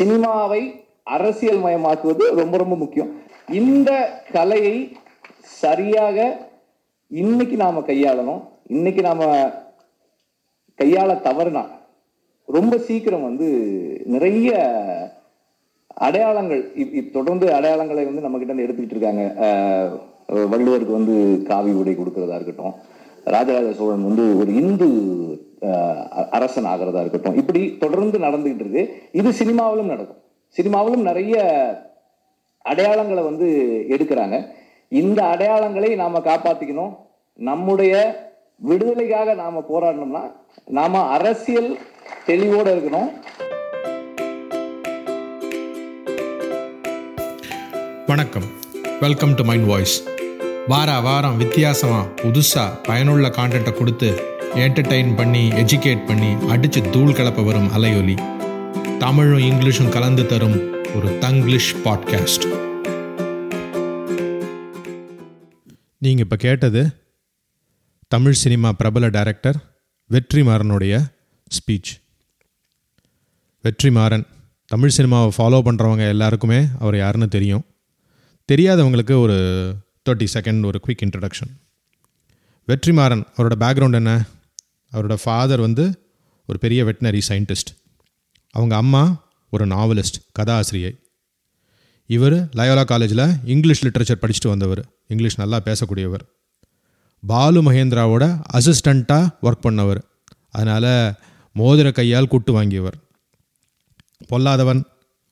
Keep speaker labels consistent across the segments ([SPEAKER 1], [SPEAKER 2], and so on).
[SPEAKER 1] சினிமாவை அரசியல் மயமாக்குவது ரொம்ப ரொம்ப முக்கியம். இந்த கலையை சரியாக இன்னைக்கு நாம கையாளணும். இன்னைக்கு நாம கையாள தவறுனா ரொம்ப சீக்கிரம் வந்து நிறைய அடையாளங்கள் இப் தொடர்ந்து அடையாளங்களை வந்து நம்ம கிட்ட எடுத்துக்கிட்டு இருக்காங்க. வள்ளுவருக்கு வந்து காவி உடை கொடுக்கறதா இருக்கட்டும். ராஜராஜ சோழன் வந்து ஒரு இந்து அரசன் ஆகிறதா இருக்கட்டும். இப்படி தொடர்ந்து நடந்துகிட்டு இருக்கு இது சினிமாவிலும் நடக்கும். சினிமாவிலும் நிறைய அடையாளங்களை வந்து எடுக்கிறாங்க. இந்த அடையாளங்களை நாம காப்பாத்திக்கணும். நம்முடைய விடுதலைக்காக நாம போராடணும்னா நாம அரசியல் தெளிவோட இருக்கணும்.
[SPEAKER 2] வணக்கம். வெல்கம் டு மைண்ட் வாய்ஸ் வார வாரம் வித்தியாசமாக புதுசாக பயனுள்ள கான்டென்ட்டை கொடுத்து என்டர்டெயின் பண்ணி எஜுகேட் பண்ணி அடித்து தூள் கலப்ப வரும் அலையொலி. தமிழும் இங்கிலீஷும் கலந்து தரும் ஒரு தங்கிலீஷ் பாட்காஸ்ட் நீங்கள் இப்போ கேட்டது தமிழ் சினிமா பிரபல டைரக்டர் வெற்றிமாறனுடைய ஸ்பீச் வெற்றிமாறன். தமிழ் சினிமாவை ஃபாலோ பண்ணுறவங்க எல்லாருக்குமே அவர் யாருன்னு தெரியும். தெரியாதவங்களுக்கு ஒரு தேர்ட்டி செகண்ட் ஒரு குவிக் இன்ட்ரடக்ஷன் வெற்றிமாறன் அவரோட பேக்ரவுண்ட் என்ன? அவரோட ஃபாதர் வந்து ஒரு பெரிய வெட்டினரி சயின்டிஸ்ட் அவங்க அம்மா ஒரு நாவலிஸ்ட் கதாசிரியை. இவர் லயோலா காலேஜில் இங்கிலீஷ் லிட்ரேச்சர் படிச்சுட்டு வந்தவர். இங்கிலீஷ் நல்லா பேசக்கூடியவர். பாலு மகேந்திராவோட அசிஸ்டண்ட்டாக ஒர்க் பண்ணவர். அதனால் மோதிர கையால் கூட்டு வாங்கியவர். பொல்லாதவன்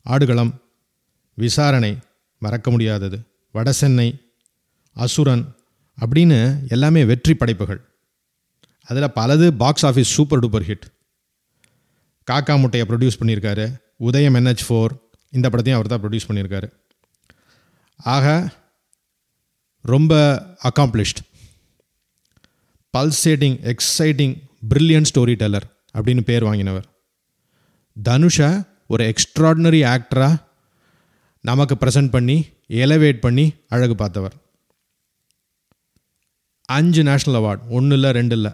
[SPEAKER 2] ஆடுகளம் விசாரணை மறக்க முடியாதது வடசென்னை அசுரன் அப்படின்னு எல்லாமே வெற்றி படைப்புகள். அதில் பலது box office super duper hit காக்கா முட்டையை ப்ரொடியூஸ் பண்ணியிருக்காரு. உதயம் என்ஹெச் ஃபோர் இந்த படத்தையும் அவர் தான் ப்ரொடியூஸ் பண்ணியிருக்காரு. ஆக ரொம்ப accomplished pulsating exciting brilliant story teller அப்படின்னு பேர் வாங்கினவர். தனுஷை ஒரு எக்ஸ்ட்ராடினரி ஆக்டராக நமக்கு ப்ரெசென்ட் பண்ணி எலவேட் பண்ணி அழகு பார்த்தவர். அஞ்சு நேஷ்னல் அவார்டு ஒன்று இல்லை ரெண்டு இல்லை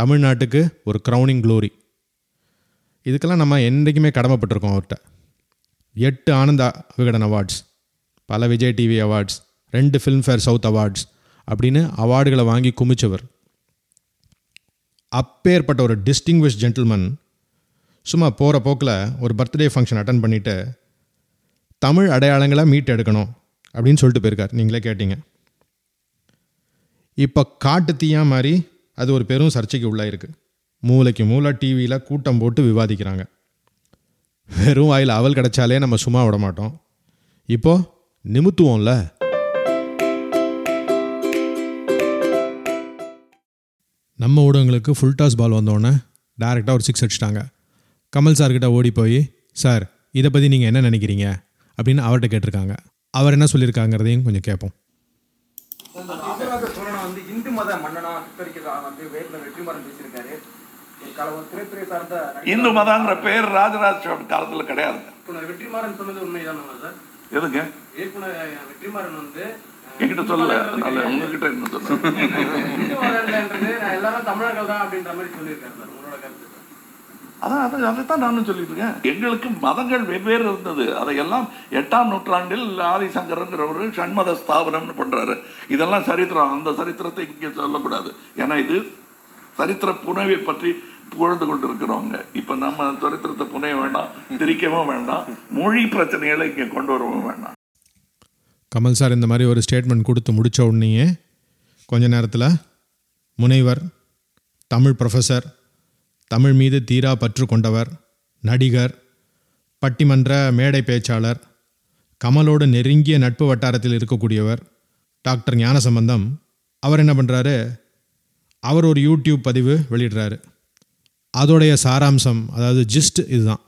[SPEAKER 2] தமிழ்நாட்டுக்கு ஒரு க்ரௌனிங் க்ளோரி இதுக்கெல்லாம் நம்ம என்றைக்குமே கடமைப்பட்டிருக்கோம் அவர்கிட்ட. எட்டு ஆனந்தா விகடன் அவார்ட்ஸ் பல விஜய் டிவி அவார்ட்ஸ் ரெண்டு ஃபிலிம்ஃபேர் சவுத் அவார்ட்ஸ் அப்படின்னு அவார்டுகளை வாங்கி குமிச்சவர். அப்பேற்பட்ட ஒரு டிஸ்டிங்விஷ் ஜென்டில்மன் சும்மா போகிற போக்கில் ஒரு பர்த்டே ஃபங்க்ஷன் அட்டன் பண்ணிவிட்டு தமிழ் அடையாளங்களை மீட் எடுக்கணும் அப்படின்னு சொல்லிட்டு போயிருக்கார். நீங்களே கேட்டீங்க. இப்போ காட்டு தீயா மாதிரி அது ஒரு பெரும் சர்ச்சைக்கு உள்ளாயிருக்கு மூளைக்கு மூளை டிவியில் கூட்டம் போட்டு விவாதிக்கிறாங்க. வெறும் வாயில் அவல் கிடைச்சாலே நம்ம சும்மா விட மாட்டோம். இப்போ நிமித்துவோம்ல? நம்ம ஊடகங்களுக்கு ஃபுல் டாஸ் பால் வந்தோடனே டேரெக்டாக ஒரு சிக்ஸ் அடிச்சிட்டாங்க. கமல் சார்கிட்ட ஓடி போய் சார் இதை பற்றி நீங்கள் என்ன நினைக்கிறீங்க? அப்படின்னு அவர்கிட்ட கேட்டிருக்காங்க. அவர் என்ன சொல்லியிருக்காங்கிறதையும் கொஞ்சம் கேட்போம்.
[SPEAKER 3] இந்து மத மன்னனா சித்தரிக்கிறதா வந்து வேலுல வெற்றிமாறன் பேசியிருக்காரு.
[SPEAKER 4] இந்து மதங்கிற பேர் ராஜராஜ சோழன் காலத்துல கிடையாது.
[SPEAKER 3] வெற்றிமாறன் சொன்னது உண்மைதானா சார்?
[SPEAKER 4] எதுங்க?
[SPEAKER 3] வெற்றிமாறன் வந்து
[SPEAKER 4] என்கிட்ட சொல்லல. அதனால உங்ககிட்ட என்ன சொல்ல
[SPEAKER 3] எல்லாரும் தமிழர்கள் தான் அப்படின்ற மாதிரி சொல்லியிருக்காரு சார் உங்களோட கருத்து.
[SPEAKER 4] அதான் அதை அதைத்தான் நானும் சொல்லிட்டு இருக்கேன். எங்களுக்கு மதங்கள் வெவ்வேறு இருந்தது. அதையெல்லாம் எட்டாம் நூற்றாண்டில் ஆதிசங்கரங்கிறவர் சண்மத ஸ்தாபனம்னு பண்றாரு. இதெல்லாம் சரித்திரம். அந்த சரித்திரத்தை இங்கே சொல்லக்கூடாது. ஏன்னா இது சரித்திர புனைவை பற்றி புகழ்ந்து கொண்டு இருக்கிறவங்க இப்ப நம்ம சரித்திரத்தை புனைய வேண்டாம் திரிக்கவும் வேண்டாம் மொழி பிரச்சனைகளை இங்கே கொண்டு வரவும் வேண்டாம்.
[SPEAKER 2] கமல் சார் இந்த மாதிரி ஒரு ஸ்டேட்மெண்ட் கொடுத்து முடித்த உடனேயே கொஞ்ச நேரத்தில் முனைவர் தமிழ் ப்ரொஃபஸர் தமிழ் மீது தீரா பற்று கொண்டவர் நடிகர் பட்டிமன்ற மேடை பேச்சாளர் கமலோடு நெருங்கிய நட்பு வட்டாரத்தில் இருக்கக்கூடியவர் டாக்டர் ஞானசம்பந்தம். அவர் என்ன பண்ணுறாரு அவர் ஒரு யூடியூப் பதிவு வெளியிடுறாரு. அதோடைய சாராம்சம் அதாவது ஜிஸ்ட் இதுதான்.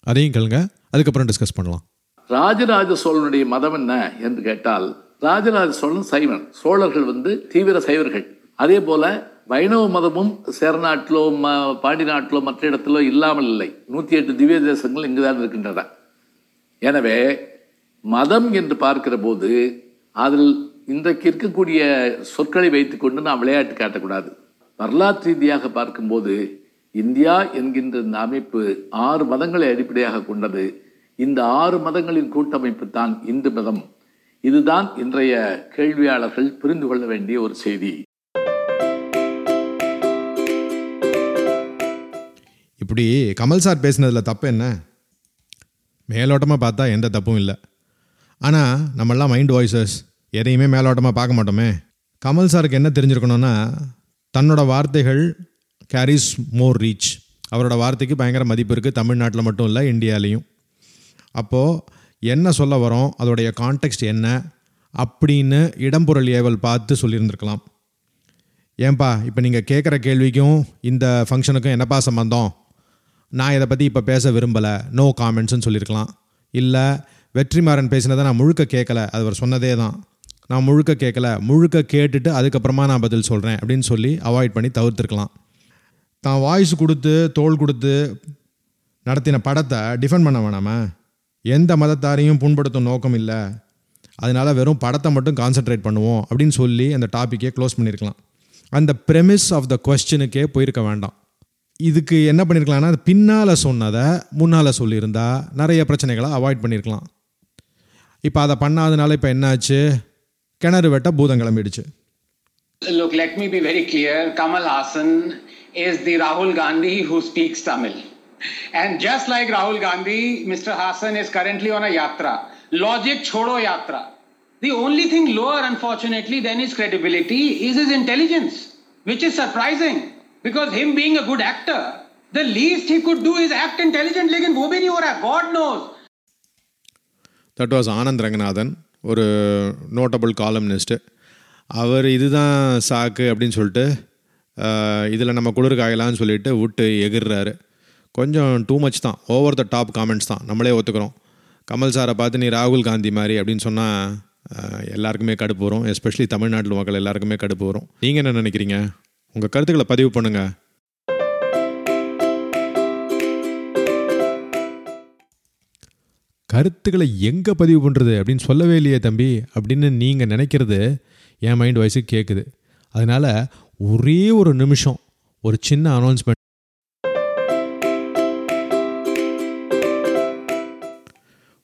[SPEAKER 2] அதையும் கேளுங்க. அதுக்கப்புறம் டிஸ்கஸ் பண்ணலாம்.
[SPEAKER 5] ராஜராஜ சோழனுடைய மதம் என்ன என்று கேட்டால் ராஜராஜ சோழன் சைவன். சோழர்கள் வந்து தீவிர சைவர்கள். அதே போல வைணவ மதமும் சேரநாட்டிலோ ம பாண்டி நாட்டிலோ மற்ற இடத்திலோ இல்லாமல் இல்லை. நூற்றி எட்டு திவ்ய தேசங்கள் இங்குதான் இருக்கின்றன. எனவே மதம் என்று பார்க்கிற போது அதில் இன்றைக்கு இருக்கக்கூடிய சொற்களை வைத்துக்கொண்டு நாம் விளையாட்டு காட்டக்கூடாது. வரலாற்று ரீதியாக பார்க்கும்போது இந்தியா என்கின்ற இந்த அமைப்பு ஆறு மதங்களை அடிப்படையாக கொண்டது. இந்த ஆறு மதங்களின் கூட்டமைப்பு தான் இந்து மதம். இதுதான் இன்றைய கேள்வியாளர்கள் புரிந்து கொள்ள வேண்டிய ஒரு செய்தி.
[SPEAKER 2] இப்படி கமல் சார் பேசினதில் தப்பு என்ன? மேலோட்டமாக பார்த்தா எந்த தப்பும் இல்லை. ஆனால் நம்மளாம் மைண்ட் வாய்ஸஸ் எதையுமே மேலோட்டமாக பார்க்க மாட்டோமே. கமல் சாருக்கு என்ன தெரிஞ்சிருக்கணும்னா தன்னோட வார்த்தைகள் கேரிஸ் மோர் ரீச் அவரோட வார்த்தைக்கு பயங்கர மதிப்பு இருக்குது தமிழ்நாட்டில் மட்டும் இல்லை இந்தியாலேயும். அப்போது என்ன சொல்ல வரோம்? அதோடைய கான்டெக்ட் என்ன? அப்படின்னு இடம்பொருள் ஏவல் பார்த்து சொல்லியிருந்திருக்கலாம். ஏன்பா இப்போ நீங்கள் கேட்குற கேள்விக்கும் இந்த ஃபங்க்ஷனுக்கும் என்னப்பா சம்பந்தம்? நான் இதை பற்றி இப்போ பேச விரும்பலை நோ காமெண்ட்ஸ்னு சொல்லியிருக்கலாம் இல்லை வெற்றிமாறன் பேசினதை நான் முழுக்க கேட்கல அது அவர் சொன்னதே தான். நான் முழுக்க கேட்கல முழுக்க கேட்டுட்டு அதுக்கப்புறமா நான் பதில் சொல்கிறேன் அப்படின்னு சொல்லி அவாய்ட் பண்ணி தவிர்த்துருக்கலாம். தான் வாய்ஸ் கொடுத்து தோல் கொடுத்து நடத்தின படத்தை டிஃபெண்ட் பண்ண வேணாமா? எந்த மதத்தாரையும் புண்படுத்தும் நோக்கம் இல்லை. அதனால் வெறும் படத்தை மட்டும் கான்சென்ட்ரேட் பண்ணுவோம் அப்படின்னு சொல்லி அந்த டாப்பிக்கே க்ளோஸ் பண்ணியிருக்கலாம் அந்த ப்ரெமிஸ் ஆஃப் த கொஸ்டினுக்கே போயிருக்க வேண்டாம். இதுக்கு என்ன பண்ணியிருக்கலாம்னா பின்னால் சொன்னதை முன்னால் சொல்லியிருந்தா நிறைய பிரச்சனைகளை அவாய்ட் பண்ணியிருக்கலாம் இப்போ அதை பண்ணாதனால இப்போ என்னாச்சு கிணறு வெட்ட பூதம் கிளம்பிடுச்சு
[SPEAKER 6] Look, let me be very clear. Kamal Hassan is the Rahul Gandhi who speaks Tamil. And just like Rahul Gandhi, Mr. Hassan is currently on a yatra. Logic chodo yatra. The only thing lower, unfortunately, than his credibility is his intelligence, which is surprising. Because him being a good actor, the least he could do is act intelligent. लेकिन वो भी नहीं हो रहा God knows.
[SPEAKER 2] That was Anand Ranganathan ஒரு notable காலம்னிஸ்ட்டு அவர் இதுதான் சாக்கு அப்படின்னு சொல்லிட்டு இதில் நம்ம குளிர் காயலாம்னு சொல்லிட்டு விட்டு எகிர்றாரு கொஞ்சம் டூ மச் தான் ஓவர் த டாப் காமெண்ட்ஸ் தான் நம்மளே ஒத்துக்கிறோம் கமல் சாரை பார்த்து நீ ராகுல் காந்தி மாதிரி அப்படின்னு சொன்னால் எல்லாருக்குமே கடுப்பு வரும் எஸ்பெஷலி தமிழ்நாட்டில் மக்கள் எல்லாருக்குமே கடுப்பு வரும் நீங்கள் என்ன நினைக்கிறீங்க உங்கள் கருத்துக்களை பதிவு பண்ணுங்கள் கருத்துக்களை எங்கே பதிவு பண்ணுறது அப்படின்னு சொல்லவே இல்லையே தம்பி அப்படின்னு நீங்கள் நினைக்கிறது என் மைண்ட் வாய்ஸுக்கு கேட்குது அதனால் ஒரே ஒரு நிமிஷம் ஒரு சின்ன அனௌன்ஸ்மெண்ட்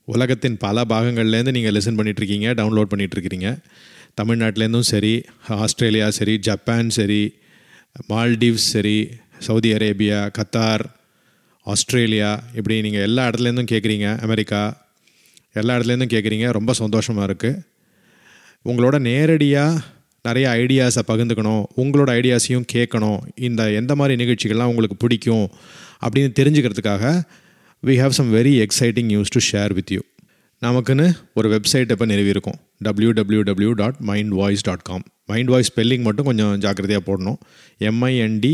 [SPEAKER 2] உலகத்தின் பல பாகங்கள்லேருந்து நீங்கள் லிசன் பண்ணிகிட்ருக்கீங்க டவுன்லோட் பண்ணிகிட்ருக்கிறீங்க தமிழ்நாட்டிலேருந்தும் சரி ஆஸ்திரேலியா சரி ஜப்பான் சரி மால்டீவ்ஸ் சரி சவுதி அரேபியா கத்தார் ஆஸ்திரேலியா இப்படி நீங்கள் எல்லா இடத்துலேருந்தும் கேட்குறீங்க அமெரிக்கா எல்லா இடத்துலேருந்தும் கேட்குறீங்க ரொம்ப சந்தோஷமாக இருக்குது உங்களோட நேரடியாக நிறைய ஐடியாஸை பகிர்ந்துக்கணும் உங்களோட ஐடியாஸையும் கேட்கணும் இந்த எந்த மாதிரி நிகழ்ச்சிகள்லாம் உங்களுக்கு பிடிக்கும் அப்படின்னு தெரிஞ்சுக்கிறதுக்காக we have some very exciting news to share with you நமக்குன்னு ஒரு வெப்சைட் இப்போ நிறுவியிருக்கோம்? W W W dot mind voice dot com mind voice spelling மட்டும் கொஞ்சம் ஜாக்கிரதையாக போடணும் எம்ஐஎன்டி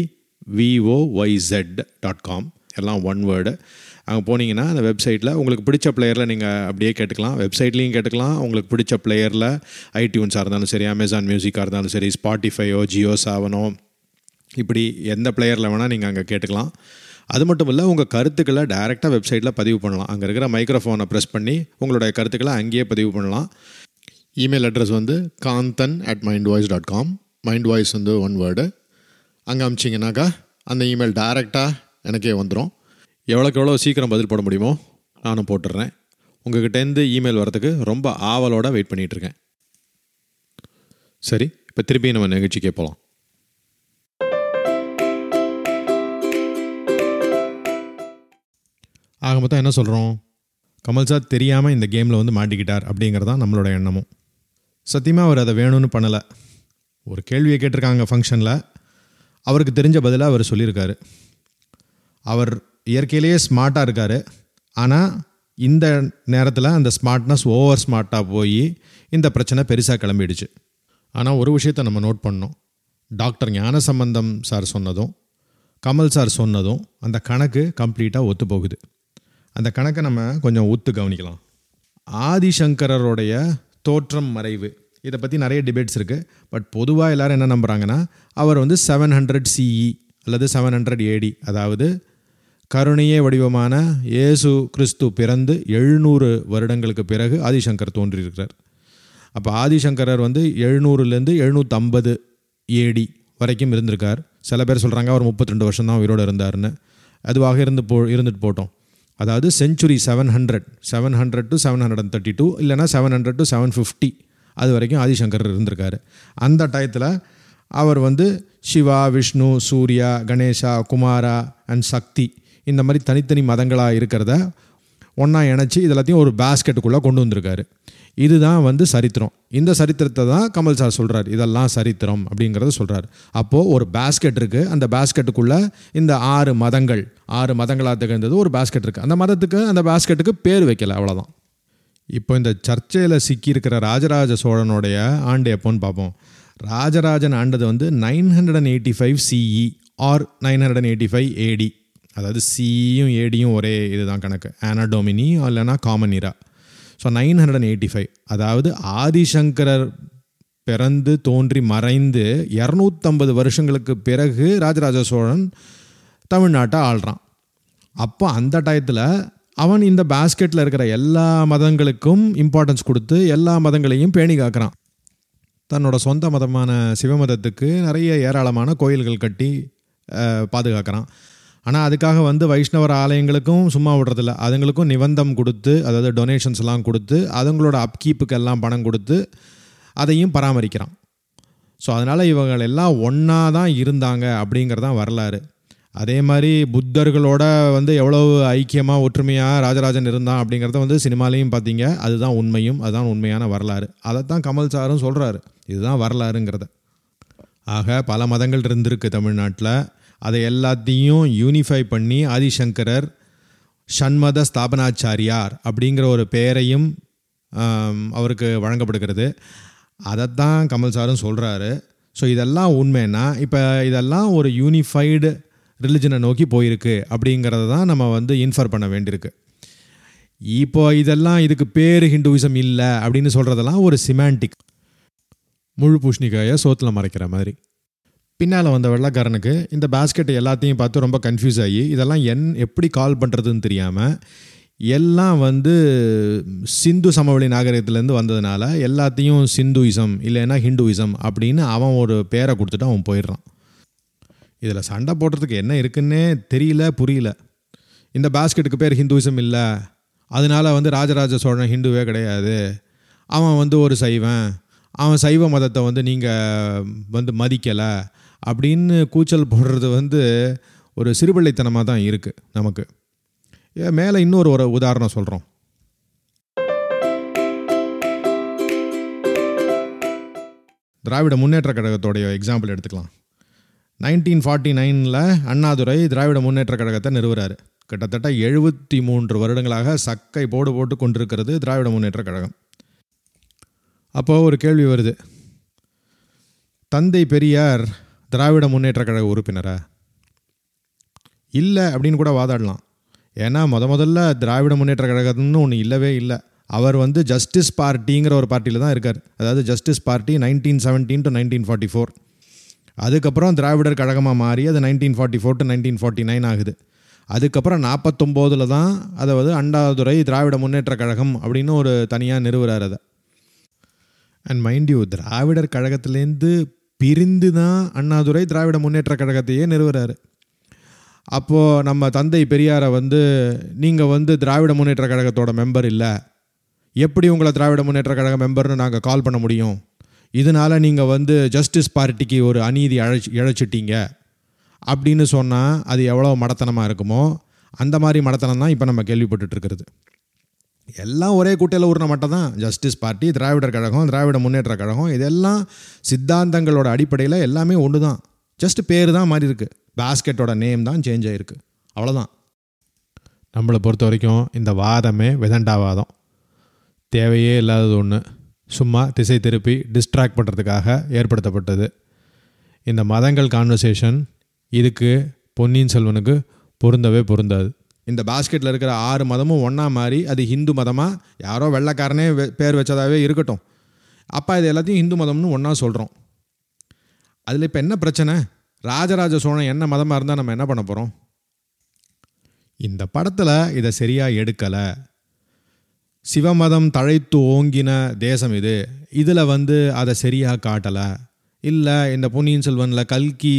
[SPEAKER 2] விஓஒய்செட் டாட் காம் எல்லாம் ஒன் வேர்டு அங்கே போனீங்கன்னா அந்த வெப்சைட்டில் உங்களுக்கு பிடிச்ச பிளேயரில் நீங்கள் அப்படியே கேட்டுக்கலாம். வெப்சைட்லேயும் கேட்டுக்கலாம். உங்களுக்கு பிடிச்ச பிளேயரில் ஐடியூன்ஸாக இருந்தாலும் சரி அமேசான் மியூசிக்காக இருந்தாலும் சரி ஸ்பாட்டிஃபையோ ஜியோ சாவனோ இப்படி எந்த பிளேயரில் வேணால் நீங்கள் அங்கே கேட்டுக்கலாம். அது மட்டும் இல்லை உங்கள் கருத்துக்களை டைரெக்டாக வெப்சைட்டில் பதிவு பண்ணலாம். அங்கே இருக்கிற மைக்ரோஃபோனை ப்ரெஸ் பண்ணி உங்களுடைய கருத்துக்களை அங்கேயே பதிவு பண்ணலாம். இமெயில் அட்ரஸ் வந்து Kanthan at mind voice dot com mind voice வந்து ஒன் வேர்டு அங்கே அமிச்சிங்கனாக்கா அந்த இமெயில் டைரெக்டாக எனக்கே வந்துடும் எவ்வளோக்கு எவ்வளோ சீக்கிரம் பதில் போட முடியுமோ நானும் போட்டுடுறேன் உங்ககிட்டேருந்து இமெயில் வரதுக்கு ரொம்ப ஆவலோட வெயிட் பண்ணிகிட்ருக்கேன் சரி இப்போ திருப்பி நம்ம நிகழ்ச்சிக்கே போகலாம் ஆக மொத்தம் என்ன சொல்கிறோம் கமல் சார் தெரியாமல் இந்த கேமில் வந்து மாட்டிக்கிட்டார் அப்படிங்கிறதான் நம்மளோட எண்ணமும். சத்தியமாக அவர் அதை வேணும்னு பண்ணலை. ஒரு கேள்வியை கேட்டிருக்காங்க ஃபங்க்ஷனில். அவருக்கு தெரிஞ்ச பதிலாக அவர் சொல்லியிருக்காரு. அவர் இயற்கையிலேயே ஸ்மார்ட்டாக இருக்கார். ஆனால் இந்த நேரத்தில் அந்த ஸ்மார்ட்னஸ் ஓவர் ஸ்மார்ட்டாக போய் இந்த பிரச்சனை பெருசாக கிளம்பிடுச்சு. ஆனால் ஒரு விஷயத்தை நம்ம நோட் பண்ணோம். டாக்டர் ஞானசம்பந்தம் சார் சொன்னதும் கமல் சார் சொன்னதும் அந்த கணக்கு கம்ப்ளீட்டாக ஒத்து போகுது அந்த கணக்கை நம்ம கொஞ்சம் ஒத்து கவனிக்கலாம். ஆதிசங்கரருடைய தோற்றம் மறைவு. இதை பற்றி நிறைய டிபேட்ஸ் இருக்குது பட் பொதுவாக எல்லோரும் என்ன நம்புகிறாங்கன்னா அவர் வந்து செவன் ஹண்ட்ரட் சிஇ அல்லது செவன் ஹண்ட்ரட் ஏடி அதாவது கருணையே வடிவமான இயேசு கிறிஸ்து பிறந்து எழுநூறு வருடங்களுக்கு பிறகு ஆதிசங்கர் தோன்றியிருக்கிறார். அப்போ ஆதிசங்கரர் வந்து எழுநூறுலேருந்து எழுநூற்றம்பது ஏடி வரைக்கும் இருந்திருக்கார். சில பேர் சொல்கிறாங்க அவர் முப்பத்தி ரெண்டு வருஷம் தான் உயிரோடு இருந்தாருன்னு. அதுவாக இருந்து போ இருந்துட்டு போட்டோம். அதாவது century seven hundred seven hundred to seven hundred and thirty two இல்லைனா seven hundred to seven fifty அது வரைக்கும் ஆதிசங்கர் இருந்திருக்காரு. அந்த டயத்தில் அவர் வந்து சிவா விஷ்ணு சூர்யா கணேஷா குமாரா அண்ட் சக்தி இந்த மாதிரி தனித்தனி மதங்களாக இருக்கிறத ஒன்றா இணைச்சி இது எல்லாத்தையும் ஒரு பேஸ்கெட்டுக்குள்ளே கொண்டு வந்திருக்காரு. இதுதான் வந்து சரித்திரம். இந்த சரித்திரத்தை தான் கமல் சார் சொல்கிறார் இதெல்லாம் சரித்திரம் அப்படிங்கிறத சொல்கிறார் அப்போது ஒரு பேஸ்கெட் இருக்குது அந்த பேஸ்கெட்டுக்குள்ளே இந்த ஆறு மதங்கள் ஆறு மதங்களாக திகழ்ந்தது ஒரு பேஸ்கெட் இருக்குது அந்த மதத்துக்கு அந்த பேஸ்கெட்டுக்கு பேர் வைக்கல அவ்வளோதான் இப்போ இந்த சர்ச்சையில் சிக்கியிருக்கிற ராஜராஜ சோழனுடைய ஆண்டு எப்போன்னு பார்ப்போம். ராஜராஜன் ஆண்டது வந்து nine hundred and eighty five CE or nine hundred and eighty five AD அதாவது சியும் ஏடியும் ஒரே இதுதான் கணக்கு. ஆனடோமினி இல்லைனா common era so nine hundred and eighty five அதாவது ஆதிசங்கரர் பிறந்து தோன்றி மறைந்து இரநூத்தம்பது வருஷங்களுக்கு பிறகு ராஜராஜ சோழன் தமிழ்நாட்டை ஆள்றான். அப்போ அந்த டயத்தில் அவன் இந்த பேஸ்கெட்டில் இருக்கிற எல்லா மதங்களுக்கும் இம்பார்ட்டன்ஸ் கொடுத்து எல்லா மதங்களையும் பேணி காக்கிறான். தன்னோட சொந்த மதமான சிவமதத்துக்கு நிறைய ஏராளமான கோயில்கள் கட்டி பாதுகாக்கிறான். ஆனால் அதுக்காக வந்து வைஷ்ணவர் ஆலயங்களுக்கும் சும்மா விடுறதில்ல. அதுங்களுக்கும் நிபந்தம் கொடுத்து அதாவது டொனேஷன்ஸ் எல்லாம் கொடுத்து அதுங்களோட அப்கீப்புக்கு எல்லாம் பணம் கொடுத்து அதையும் பராமரிக்கிறான். ஸோ அதனால் இவங்கள் எல்லாம் ஒன்றா தான் இருந்தாங்க அப்படிங்கிறதான் வரலாறு. அதே மாதிரி புத்தர்களோட வந்து எவ்வளவு ஐக்கியமாக ஒற்றுமையாக ராஜராஜன் இருந்தான் அப்படிங்கிறத வந்து சினிமாலேயும் பார்த்தீங்க. அதுதான் உண்மையும் அதுதான் உண்மையான வரலாறு. அதைத்தான் கமல் சாரும் சொல்கிறாரு இதுதான் வரலாறுங்கிறத. ஆக பல மதங்கள் இருந்திருக்கு தமிழ்நாட்டில். அதை எல்லாத்தையும் யூனிஃபை பண்ணி ஆதிசங்கரர் ஷண்மத ஸ்தாபனாச்சாரியார் அப்படிங்கிற ஒரு பெயரையும் அவருக்கு வழங்கப்படுகிறது. அதைத்தான் கமல் சாரும் சொல்கிறாரு ஸோ இதெல்லாம் உண்மைன்னா இப்போ இதெல்லாம் ஒரு யூனிஃபைடு ரிலிஜனை நோக்கி போயிருக்கு அப்படிங்கிறத தான் நம்ம வந்து இன்ஃபர் பண்ண வேண்டியிருக்கு. இப்போ இதெல்லாம் இதுக்கு பேர் ஹிந்துவிசம் இல்லை அப்படின்னு சொல்கிறதெல்லாம் ஒரு சிமாண்டிக் முழு பூஷ்ணிக்காயை சோத்தில் மறைக்கிற மாதிரி. பின்னால் வந்த வெள்ளக்காரனுக்கு இந்த பேஸ்கெட் எல்லாத்தையும் பார்த்து ரொம்ப கன்ஃபியூஸ் ஆகி இதெல்லாம் என் எப்படி கால் பண்ணுறதுன்னு தெரியாமல் எல்லாம் வந்து சிந்து சமவெளி நாகரிகத்துலேருந்து வந்ததுனால எல்லாத்தையும் சிந்துயிசம் இல்லைன்னா ஹிந்துயிசம் அப்படின்னு அவன் ஒரு பேரை கொடுத்துட்டு அவன் போயிடுறான். இதில் சண்டை போடுறதுக்கு என்ன இருக்குன்னே தெரியல புரியல. இந்த பேஸ்கெட்டுக்கு பேர் ஹிந்துவிசம் இல்லை. அதனால வந்து ராஜராஜ சோழன் ஹிந்துவே கிடையாது. அவன் வந்து ஒரு சைவன். அவன் சைவ மதத்தை வந்து நீங்கள் வந்து மதிக்கலை. அப்படின்னு கூச்சல் போடுறது வந்து ஒரு சிறுபிள்ளைத்தனமாக தான் இருக்குது நமக்கு. ஏன் மேலே இன்னொரு ஒரு உதாரணம் சொல்கிறோம் திராவிட முன்னேற்ற கழகத்தோடைய எக்ஸாம்பிள் எடுத்துக்கலாம். நைன்டீன் ஃபார்ட்டி நைனில் அண்ணாதுரை திராவிட முன்னேற்ற கழகத்தை நிறுவுறாரு. கிட்டத்தட்ட எழுபத்தி மூன்று வருடங்களாக சக்கை போடு போட்டு கொண்டிருக்கிறது திராவிட முன்னேற்ற கழகம். அப்போது ஒரு கேள்வி வருது. தந்தை பெரியார் திராவிட முன்னேற்ற கழக உறுப்பினரா? இல்லை அப்படின்னு கூட வாதாடலாம். ஏன்னா முத முதல்ல திராவிட முன்னேற்ற கழகம்னு ஒன்று இல்லவே இல்லை. அவர் வந்து ஜஸ்டிஸ் பார்ட்டிங்கிற ஒரு பார்ட்டியில் தான் இருக்கார். அதாவது justice party nineteen seventeen to nineteen forty four அதுக்கப்புறம் திராவிடர் கழகமாக மாறி அது nineteen forty four to nineteen forty nine ஆகுது. அதுக்கப்புறம் நாற்பத்தொம்போதில் தான் அதாவது அண்டாதுரை திராவிட முன்னேற்ற கழகம் அப்படின்னு ஒரு தனியாக நிறுவுறார் அதை. அண்ட் மைண்ட் யூ திராவிடர் கழகத்திலேருந்து பிரிந்து தான் அண்ணாதுரை திராவிட முன்னேற்ற கழகத்தையே நிறுவுறாரு. அப்போது நம்ம தந்தை பெரியாரை வந்து நீங்கள் வந்து திராவிட முன்னேற்ற கழகத்தோட மெம்பர் இல்லை. எப்படி உங்களை திராவிட முன்னேற்ற கழக மெம்பர்னு நாங்கள் கால் பண்ண முடியும்? இதனால நீங்கள் வந்து ஜஸ்டிஸ் பார்ட்டிக்கு ஒரு அநீதி அழைச்சி இழைச்சிட்டீங்க. அப்படின்னு சொன்னால் அது எவ்வளோ மடத்தனமாக இருக்குமோ அந்த மாதிரி மடத்தனம் தான் இப்போ நம்ம கேள்விப்பட்டுட்ருக்கிறது எல்லாம் ஒரே கூட்டையில் ஊர்ன மட்டும் தான் ஜஸ்டிஸ் பார்ட்டி திராவிடர் கழகம் திராவிட முன்னேற்ற கழகம் இதெல்லாம் சித்தாந்தங்களோட அடிப்படையில் எல்லாமே ஒன்று தான் ஜஸ்ட் பேர் தான் மாறி இருக்கு. பாஸ்கெட்டோட நேம் தான் சேஞ்ச் ஆகிருக்கு அவ்வளோதான் நம்மளை பொறுத்த வரைக்கும் இந்த வாதமே விதண்டாவாதம் தேவையே இல்லாதது ஒன்று சும்மா திசை திருப்பி டிஸ்ட்ராக்ட் பண்ணுறதுக்காக ஏற்படுத்தப்பட்டது. இந்த மதங்கள் கான்வர்சேஷன் இதுக்கு பொன்னியின் செல்வனுக்கு பொருந்தவே பொருந்தாது. இந்த பாஸ்கெட்டில் இருக்கிற ஆறு மதமும் ஒன்றா மாறி அது ஹிந்து மதமாக யாரோ வெள்ளைக்காரனே வெ- பேர் வச்சதாகவே இருக்கட்டும். அப்போ இது எல்லாத்தையும் ஹிந்து மதம்னு ஒன்றா சொல்கிறோம் அதில் இப்போ என்ன பிரச்சனை? ராஜராஜ சோழன் என்ன மதமாக இருந்தால் நம்ம என்ன பண்ண போகிறோம் இந்த படத்தில் இதை சரியாக எடுக்கலை. சிவமதம் தழைத்து ஓங்கின தேசம் இது. இதில் வந்து அதை சரியாக காட்டலை. இல்லை இந்த பொன்னியின் செல்வனில் கல்கி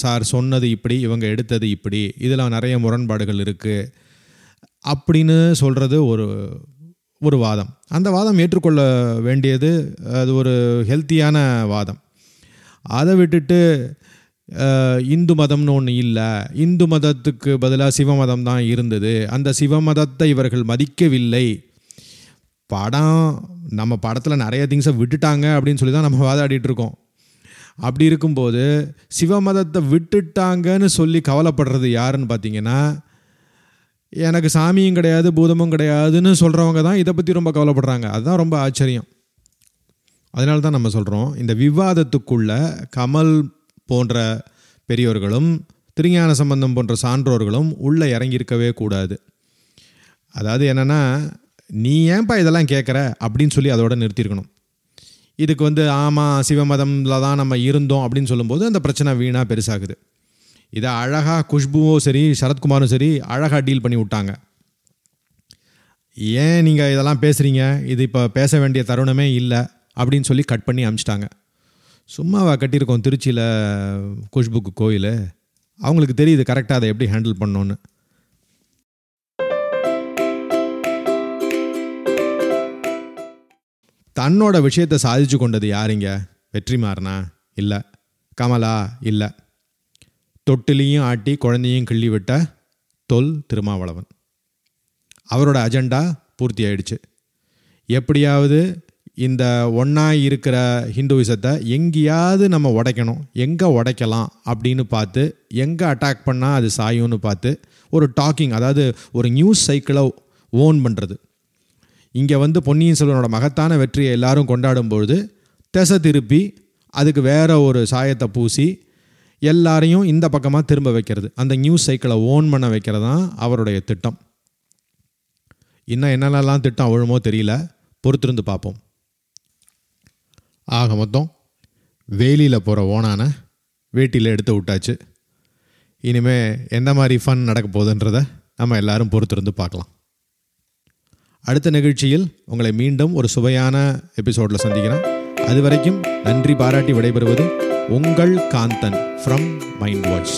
[SPEAKER 2] சார் சொன்னது இப்படி இவங்க எடுத்தது இப்படி இதில் நிறைய முரண்பாடுகள் இருக்குது அப்படின்னு சொல்கிறது ஒரு ஒரு வாதம். அந்த வாதம் ஏற்றுக்கொள்ள வேண்டியது அது ஒரு ஹெல்த்தியான வாதம். அதை விட்டுட்டு இந்து மதம்னு ஒன்று இல்லை இந்து மதத்துக்கு பதிலாக சிவ மதம் தான் இருந்தது அந்த சிவ மதத்தை இவர்கள் மதிக்கவில்லை. படம் நம்ம படத்தில் நிறைய திங்ஸை விட்டுட்டாங்க அப்படின்னு சொல்லி தான் நம்ம வாதாடிட்டு இருக்கோம். அப்படி இருக்கும்போது சிவ மதத்தை விட்டுட்டாங்கன்னு சொல்லி கவலைப்படுறது யாருன்னு பார்த்தீங்கன்னா எனக்கு சாமியும் கிடையாது பூதமும் கிடையாதுன்னு சொல்கிறவங்க தான் இதை பற்றி ரொம்ப கவலைப்படுறாங்க. அதுதான் ரொம்ப ஆச்சரியம். அதனால தான் நம்ம சொல்கிறோம் இந்த விவாதத்துக்குள்ள கமல் போன்ற பெரியவர்களும் திருஞான சம்பந்தம் போன்ற சான்றோர்களும் உள்ளே இறங்கியிருக்கவே கூடாது. அதாவது என்னென்னா நீ ஏன்பா இதெல்லாம் கேட்குற அப்படின்னு சொல்லி அதோட நிறுத்தியிருக்கணும். இதுக்கு வந்து ஆமாம் சிவமதமில் தான் நம்ம இருந்தோம் அப்படின்னு சொல்லும்போது அந்த பிரச்சனை வீணாக பெருசாகுது. இதை அழகாக குஷ்புவும் சரி சரத்குமாரும் சரி அழகாக டீல் பண்ணி விட்டாங்க. ஏன் நீங்கள் இதெல்லாம் பேசுகிறீங்க இது இப்போ பேச வேண்டிய தருணமே இல்லை அப்படின்னு சொல்லி கட் பண்ணி அமிச்சிட்டாங்க. சும்மாவா கட்டியிருக்கோம் திருச்சியில் குஷ்புக்கு கோயில். அவங்களுக்கு தெரியுது கரெக்டாக அதை எப்படி ஹேண்டில் பண்ணோன்னு தன்னோட விஷயத்தை சாதிச்சு கொண்டது யாருங்க வெற்றிமாறனா? இல்லை. கமலா? இல்லை. தொட்டிலையும் ஆட்டி குழந்தையும் கிள்ளி விட்ட தொல் திருமாவளவன். அவரோட அஜெண்டா பூர்த்தி ஆயிடுச்சு. எப்படியாவது இந்த ஒன்றா இருக்கிற ஹிந்துவிசத்தை எங்கேயாவது நம்ம உடைக்கணும். எங்கே உடைக்கலாம் அப்படின்னு பார்த்து எங்கே அட்டாக் பண்ணால் அது சாயும்னு பார்த்து ஒரு டாக்கிங் அதாவது ஒரு நியூஸ் சைக்கிளை ஓன் பண்ணுறது இங்கே வந்து பொன்னியின் செல்வனோட மகத்தான வெற்றியை எல்லாரும் கொண்டாடும்பொழுது திசை திருப்பி அதுக்கு வேற ஒரு சாயத்தை பூசி எல்லாரையும் இந்த பக்கமாக திரும்ப வைக்கிறது. அந்த நியூஸ் சைக்கிளை ஓன் பண்ண வைக்கிறது தான் அவருடைய திட்டம். இன்னும் என்னென்னலாம் திட்டம் விழுமோ தெரியல. பொறுத்திருந்து பார்ப்போம். ஆக மொத்தம் வேலியில் போகிற ஓனான வேட்டியில் எடுத்து விட்டாச்சு. இனிமேல் எந்த மாதிரி ஃபன் நடக்க போகுதுன்றதை நம்ம எல்லாரும் பொறுத்திருந்து பார்க்கலாம். அடுத்த நிகழ்ச்சியில் உங்களை மீண்டும் ஒரு சுவையான எபிசோடில் சந்திக்கிறேன். அது வரைக்கும் நன்றி பாராட்டி விடைபெறுவது உங்கள் காந்தன் ஃப்ரம் மைண்ட் வாய்ஸ்